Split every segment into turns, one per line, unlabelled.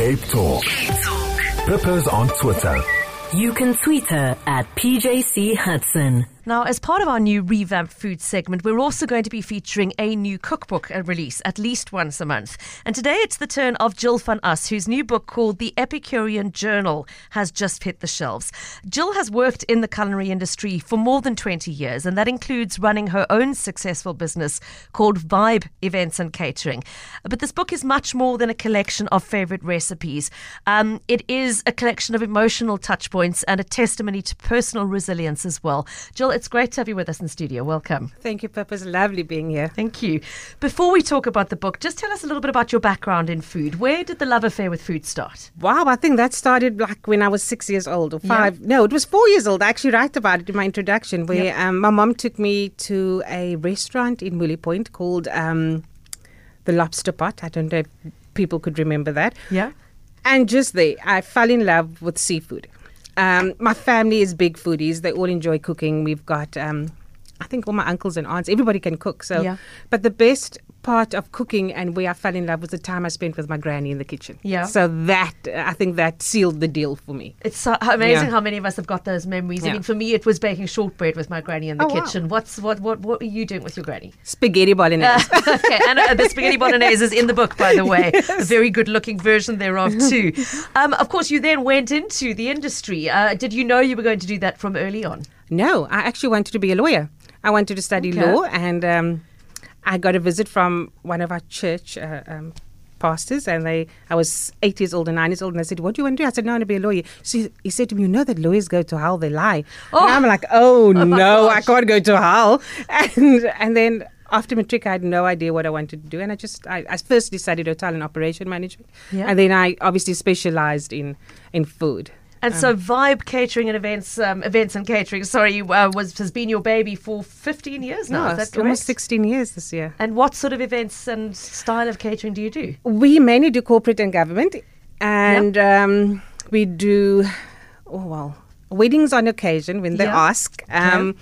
Cape Talk. Pippa's on Twitter.
You can tweet her at PJC Hudson.
Now, as part of our new revamped food segment, we're also going to be featuring a new cookbook uh, release at least once a month. And today it's the turn of Jill van Us, whose new book called The Epicurean Journal has just hit the shelves. Jill has worked in the culinary industry for more than 20 years, and that includes running her own successful business called Vibe Events and Catering. But this book is much more than a collection of favorite recipes. Um, it is a collection of emotional touch points and a testimony to personal resilience as well. Jill, it's great to have you with us in studio. Welcome.
Thank you, Pippa. It's lovely being here.
Thank you. Before we talk about the book, just tell us a little bit about your background in food. Where did the love affair with food start?
Wow, I think that started like when I was six years old or five.
Yeah.
No, it was four years old. I actually write about it in my introduction, where
Yeah.
um, my mom took me to a restaurant in Mouille Point called um, the Lobster Pot. I don't know if people could remember that.
Yeah.
And just there, I fell in love with seafood. Um, my family is big foodies. They all enjoy cooking. We've got, um, I think, all my uncles and aunts. Everybody can cook. So,
Yeah.
but the best part of cooking and where I fell in love was the time I spent with my granny in the kitchen.
Yeah.
So that I think that sealed the deal for me.
It's so amazing
Yeah.
how many of us have got those memories. I mean, for me, it was baking shortbread with my granny in the
Oh, wow.
kitchen. What's what what what are you doing with your granny?
Spaghetti bolognese.
okay, and uh, the spaghetti bolognese is in the book, by the way. A very good-looking version thereof too. Um, of course, you then went into the industry. Uh, did you know you were going to do that from early on?
No, I actually wanted to be a lawyer. I wanted to study
Okay.
law, and um, I got a visit from one of our church uh, um, pastors, and they. I was eight years old and nine years old, and I said, "What do you want to do?" I said, "No, I want to be a lawyer." So he said to me, "You know that lawyers go to hell; they lie."
Oh.
And I'm like, "Oh,
my
no, I can't go to hell." And and then. After matric, I had no idea what I wanted to do, and I just I, I firstly studied hotel and operation management,
Yeah.
and then I obviously specialized in in food.
And so, Vibe Catering and Events, um, Events and Catering, sorry, uh, was has been your baby for 15 years now.
No,
is that
almost 16 years this year.
And what sort of events and style of catering do you do?
We mainly do corporate and government, and um, we do, oh well, weddings on occasion when they
Yeah.
ask. Um,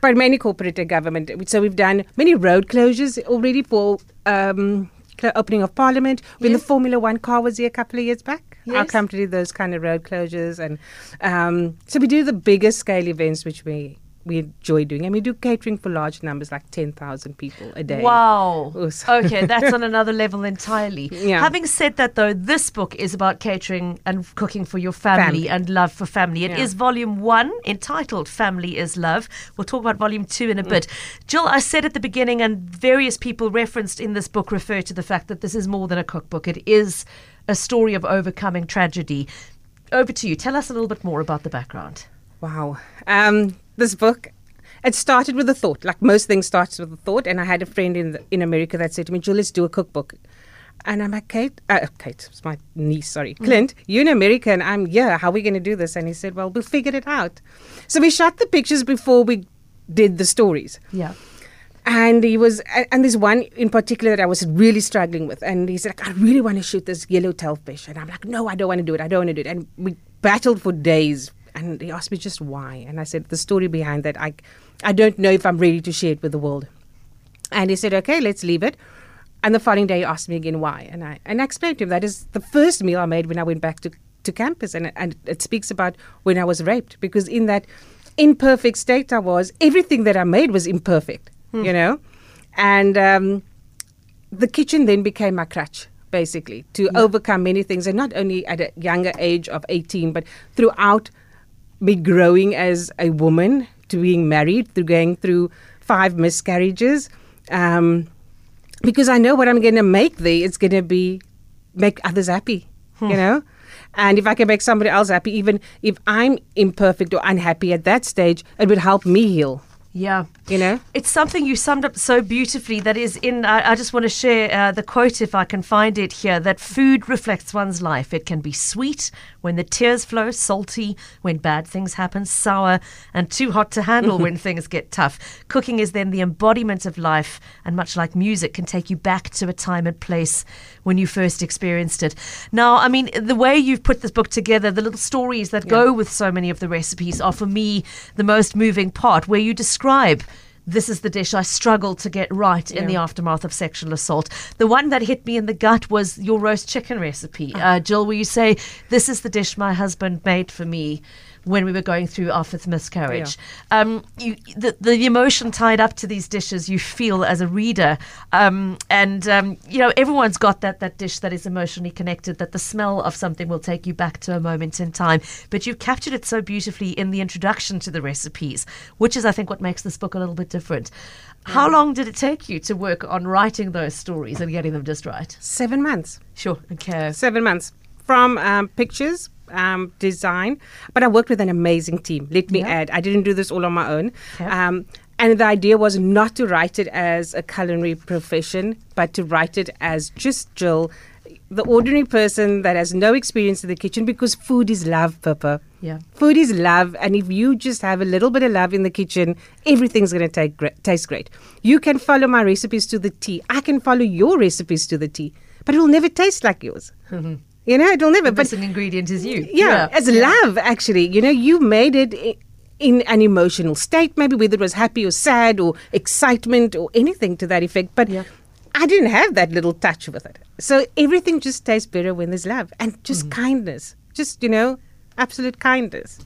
But mainly corporate and government. So we've done many road closures already for um, opening of Parliament. When
Yes.
the Formula One car was here a couple of years back, our
Yes.
company did those kind of road closures, and um, so we do the bigger scale events, which we we enjoy doing, and we do catering for large numbers, like ten thousand people a day.
Wow. Okay, that's on another level entirely.
Yeah.
Having said that, though, this book is about catering and cooking for your family,
Family.
and love for family. It is
Yeah.
volume one entitled Family is Love. We'll talk about volume two in a bit. Jill, I said at the beginning, and various people referenced in this book refer to the fact that this is more than a cookbook, it is a story of overcoming tragedy. Over to you. Tell us a little bit more about the background.
Wow. Um, this book, it started with a thought. Like most things starts with a thought. And I had a friend in the, in America that said to me, Jill, let's do a cookbook. And I'm like, Kate, uh, Kate, it's my niece, sorry. Clint, you're in America and I'm yeah, How are we going to do this? And he said, well, we'll figure it out. So we shot the pictures before we did the stories.
Yeah.
And he was, and there's one in particular that I was really struggling with. And he said, like, I really want to shoot this yellow tailfish. And I'm like, no, I don't want to do it. I don't want to do it. And we battled for days. And he asked me just why. And I said, the story behind that, I, I don't know if I'm ready to share it with the world. And he said, okay, let's leave it. And the following day, he asked me again why. And I, and I explained to him that is the first meal I made when I went back to, to campus. And, and it speaks about when I was raped. Because in that imperfect state I was, everything that I made was imperfect, you know? And um, the kitchen then became my crutch, basically, to overcome many things. And not only at a younger age of 18, but throughout me growing as a woman, to being married, through going through five miscarriages. Um, because I know what I'm going to make there, it's going to be make others happy, you know? And if I can make somebody else happy, even if I'm imperfect or unhappy at that stage, it would help me heal,
Yeah.
you know?
It's something you summed up so beautifully that is in. I, I just want to share uh, the quote, if I can find it here, that food reflects one's life. It can be sweet when the tears flow, salty when bad things happen, sour and too hot to handle when things get tough. Cooking is then the embodiment of life, and much like music, can take you back to a time and place when you first experienced it. Now, I mean, the way you've put this book together, the little stories that go with so many of the recipes are, for me, the most moving part, where you describe this is the dish I struggled to get right in the aftermath of sexual assault. The one that hit me in the gut was your roast chicken recipe, uh, Jill, where you say, This is the dish my husband made for me when we were going through our fifth miscarriage. Um, you, the, the emotion tied up to these dishes you feel as a reader. Um, and, um, you know, everyone's got that, that dish that is emotionally connected, that the smell of something will take you back to a moment in time. But you've captured it so beautifully in the introduction to the recipes, which is, I think, what makes this book a little bit different. How long did it take you to work on writing those stories and getting them just right?
Seven months.
Sure. Okay.
Seven months from um, pictures, um, design, but I worked with an amazing team. Let me
Yeah.
add, I didn't do this all on my own.
Okay.
Um, and the idea was not to write it as a culinary profession, but to write it as just Jill, the ordinary person that has no experience in the kitchen, because food is love, Pippa.
Yeah.
Food is love, and if you just have a little bit of love in the kitchen, everything's going to taste great. You can follow my recipes to the T. I can follow your recipes to the T, but it will never taste like yours. You know, it'll never.
The
But
missing ingredient is you.
yeah, as love, actually. You know, you made it in an emotional state, maybe whether it was happy or sad or excitement or anything to that effect. But
Yeah.
I didn't have that little touch with it. So everything just tastes better when there's love and just
Mm-hmm.
kindness. Just, you know, absolute kindness.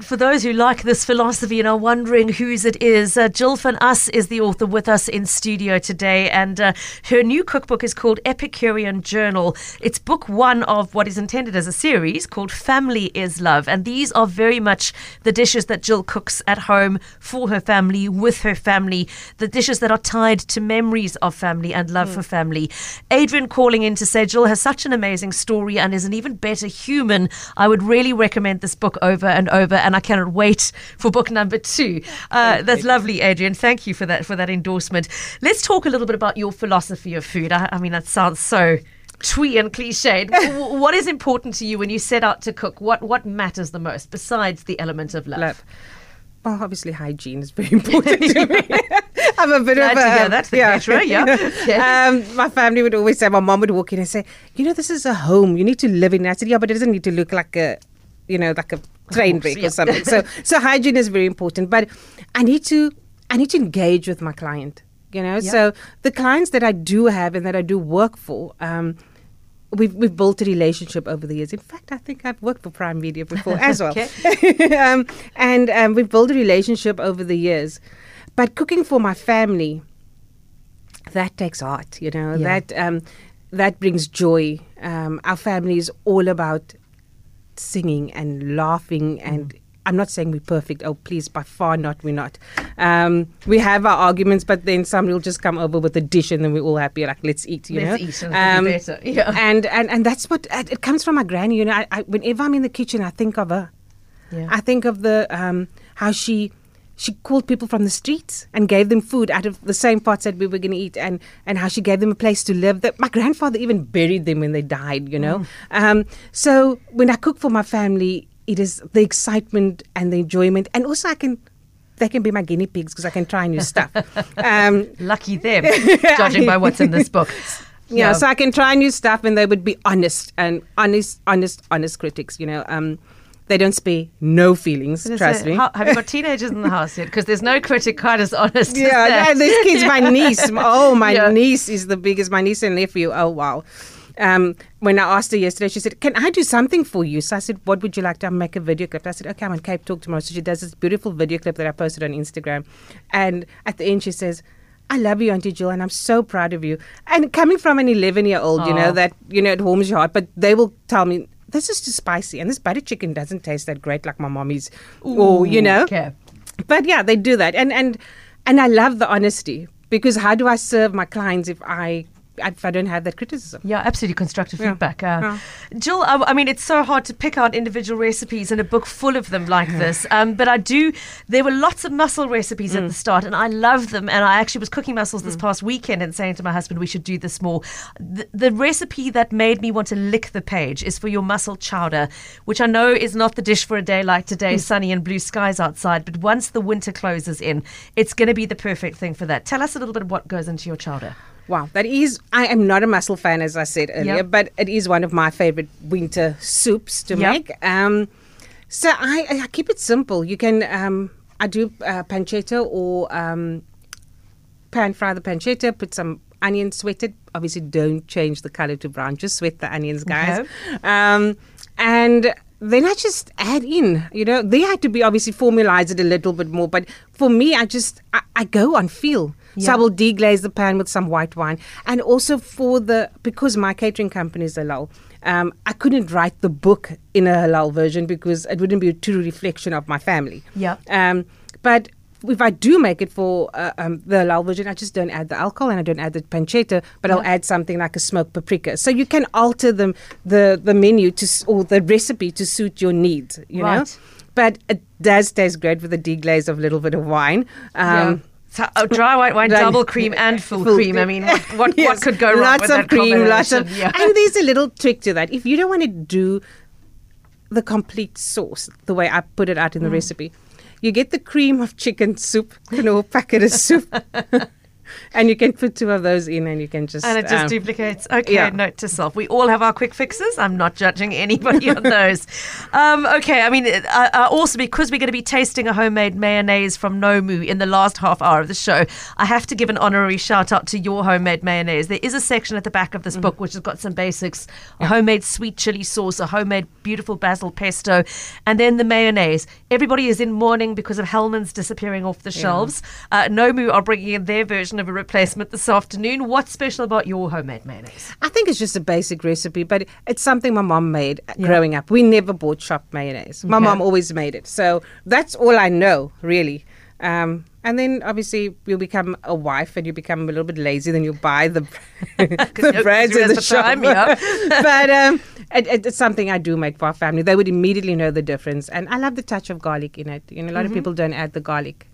For those who like this philosophy and are wondering whose it is, uh, Jill van Us is the author with us in studio today, and uh, her new cookbook is called Epicurean Journal. It's book one of what is intended as a series called Family is Love, and these are very much the dishes that Jill cooks at home for her family, with her family, the dishes that are tied to memories of family and love for family. Adrian calling in to say Jill has such an amazing story and is an even better human. I would really recommend this book over and over, and I cannot wait for book number two. Uh, that's lovely, Adrian. Thank you for that for that endorsement. Let's talk a little bit about your philosophy of food. I, I mean, that sounds so. Twee and cliched. What is important to you when you set out to cook? What what matters the most besides the element of love?
Love. Well, obviously, hygiene is very important to me. I'm a bit
Glad
of a.
to hear that, the caterer, yeah. Yeah.
Um, my family would always say, my mom would walk in and say, You know, this is a home. You need to live in it. I said, Yeah, but it doesn't need to look like a, you know, like a train break
yeah.
or something. So, so hygiene is very important. But I need to, I need to engage with my client. You know, so the clients that I do have and that I do work for, um, we've we've built a relationship over the years. In fact, I think I've worked for Primedia before as well. um, and um, we've built a relationship over the years. But cooking for my family, that takes heart. You know
Yeah.
that um, that brings joy. Um, our family is all about singing and laughing and. I'm not saying we're perfect. Oh, please, by far not. We're not. Um, we have our arguments, but then somebody will just come over with a dish, and then we're all happy. Like, let's eat. You
Let's
know,
eat and it'll be better. Yeah.
and and and that's what it it comes from my granny. You know, I, I, whenever I'm in the kitchen, I think of her.
Yeah.
I think of the um, how she she called people from the streets and gave them food out of the same pots that we were going to eat, and and how she gave them a place to live. That my grandfather even buried them when they died. You know, um, so when I cook for my family, it is the excitement and the enjoyment, and also I can. They can be my guinea pigs because I can try new stuff. Um,
Lucky them, judging by what's in this book.
yeah, so I can try new stuff, and they would be honest and honest, honest, honest critics. You know, um, they don't spare no feelings. Trust me.
how- have you got teenagers in the house yet? Because there's no critic quite as honest. as
yeah, this kid's my niece. Oh, my
Yeah.
niece is the biggest. My niece and nephew. Oh, wow. Um, when I asked her yesterday, she said, "Can I do something for you?" So I said, "What would you like to make a video clip?" I said, "Okay, I'm on Cape Talk tomorrow." So she does this beautiful video clip that I posted on Instagram, and at the end she says. I love you, Auntie Jill, and I'm so proud of you. And coming from an 11 year old, you know, that, you know, it warms your heart, but they will tell me, this is too spicy, and this butter chicken doesn't taste that great like my mommy's. or, you know,
Okay.
but yeah, they do that, and and and I love the honesty because how do I serve my clients if I if I don't have that criticism?
Yeah, absolutely constructive
Yeah.
feedback. Uh,
Yeah.
Jill, I, I mean, it's so hard to pick out individual recipes in a book full of them like this. Um, but I do, there were lots of mussel recipes
Mm.
at the start, and I love them. And I actually was cooking mussels this past weekend and saying to my husband, we should do this more. The, the recipe that made me want to lick the page is for your mussel chowder, which I know is not the dish for a day like today,
Mm.
sunny and blue skies outside. But once the winter closes in, it's going to be the perfect thing for that. Tell us a little bit of what goes into your chowder.
Wow, that is. I am not a mussel fan, as I said earlier,
Yep.
but it is one of my favorite winter soups to
Yep.
make. Um, so I, I keep it simple. You can. Um, I do uh, pancetta or um, pan fry the pancetta, put some onions sweated. Obviously, don't change the color to brown. Just sweat the onions, guys.
Okay.
Um, and then I just add in. You know, they had to be obviously formalized it a little bit more. But for me, I just I, I go on feel. So I will deglaze the pan with some white wine, and also for the because my catering company is halal. Um, I couldn't write the book in a halal version because it wouldn't be a true reflection of my family.
Yeah.
Um, but if I do make it for uh, um, the halal version, I just don't add the alcohol and I don't add the pancetta, but I'll add something like a smoked paprika. So you can alter the the the menu to or the recipe to suit your needs. You know.
Right.
But it does taste great with a deglaze of a little bit of wine. Um,
So, oh, dry white wine, double cream, and full,
Full
cream. I mean, what, what, what could go wrong
lots
with
of
that
cream, lots of?
Yeah.
and there's a little trick to that. If you don't want to do the complete sauce the way I put it out
Mm.
in the recipe, you get the cream of chicken soup, you know, packet of soup, and you can put two of those in, and you can just
And it just
um,
duplicates. Okay,
yeah.
note to self. We all have our quick fixes. I'm not judging anybody on those. Um, okay, I mean, uh, uh, also because we're going to be tasting a homemade mayonnaise from Nomu in the last half hour of the show, I have to give an honorary shout out to your homemade mayonnaise. There is a section at the back of this
Mm.
book which has got some basics a homemade sweet chili sauce, a homemade beautiful basil pesto, and then the mayonnaise. Everybody is in mourning because of Hellmann's disappearing off the shelves. Uh, Nomu are bringing in their version of a replacement this afternoon. What's special about your homemade mayonnaise?
I think it's just a basic recipe, but it's something my mom made growing up. We never bought shop mayonnaise. My
Okay.
mom always made it. So that's all I know, really. Um, and then obviously you become a wife and you become a little bit lazy, then you buy the, the
you-
breads in the
the
shop.
time, yeah.
but um, it, it- it's something I do make for our family. They would immediately know the difference. And I love the touch of garlic in it. You know, a
Mm-hmm.
lot of people don't add the garlic.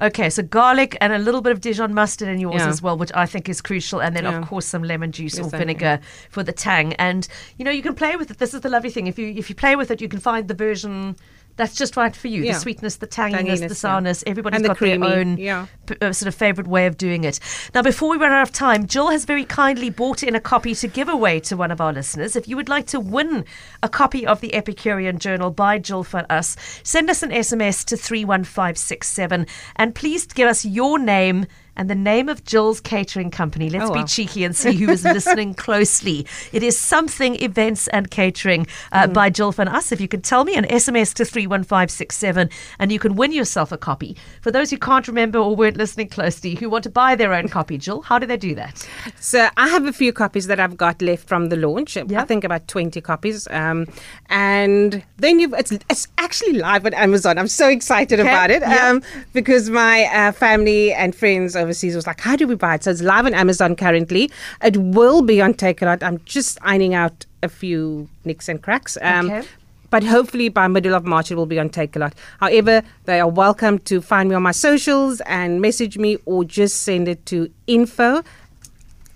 Okay, so garlic and a little bit of Dijon mustard in yours
Yeah.
as well, which I think is crucial. And then,
Yeah.
of course, some lemon juice or
Yes, I-
vinegar for the tang. And you know, you can play with it. This is the lovely thing. If you if you play with it, you can find the version that's just right for you.
Yeah.
The sweetness, the tanginess, the
Tanginess, yeah.
sourness. Everybody's
And the
got
creamy,
their own
yeah.
p- uh, sort of favorite way of doing it. Now, before we run out of time, Jill has very kindly bought in a copy to give away to one of our listeners. If you would like to win a copy of the Epicurean Journal by Jill for us, send us an SMS to 31567 and please give us your name and the name of Jill's catering company. Let's
Oh,
be
wow.
cheeky and see who is listening closely. It is Something Events and Catering uh,
Mm.
by Jill Van Us. If you could tell me an SMS to 31567 and you can win yourself a copy. For those who can't remember or weren't listening closely, who want to buy their own copy, Jill, how do they do that?
So I have a few copies that I've got left from the launch. I think about twenty copies. Um, and then you've it's, it's actually live on Amazon. I'm so excited
Okay,
about it um, because my uh, family and friends overseas was like, "How do we buy it?" So it's live on Amazon currently. It will be on Takealot. I'm just ironing out a few nicks and cracks. Um,
Okay.
But hopefully by middle of March it will be on Takealot. However, they are welcome to find me on my socials and message me or just send it to info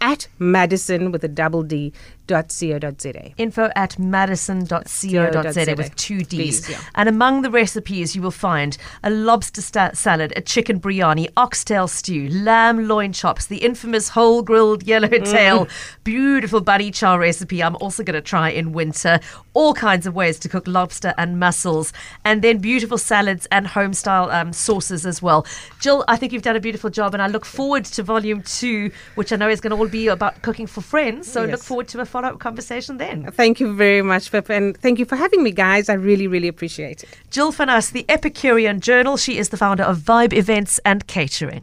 at Maddison with a double D dot co za.
info at maddison.co.za with two Ds.
Please, yeah.
And among the recipes, you will find a lobster sta- salad, a chicken biryani, oxtail stew, lamb loin chops, the infamous whole grilled yellowtail, beautiful bunny chow recipe. I'm also going to try in winter. All kinds of ways to cook lobster and mussels, and then beautiful salads and home style um, sauces as well. Jill, I think you've done a beautiful job, and I look forward to volume two, which I know is going to all be about cooking for friends. So look forward to a follow up conversation then.
Thank you very much, Pip, and thank you for having me, guys. I really, really appreciate it.
Jill Fanas, the Epicurean Journal. She is the founder of Vibe Events and Catering.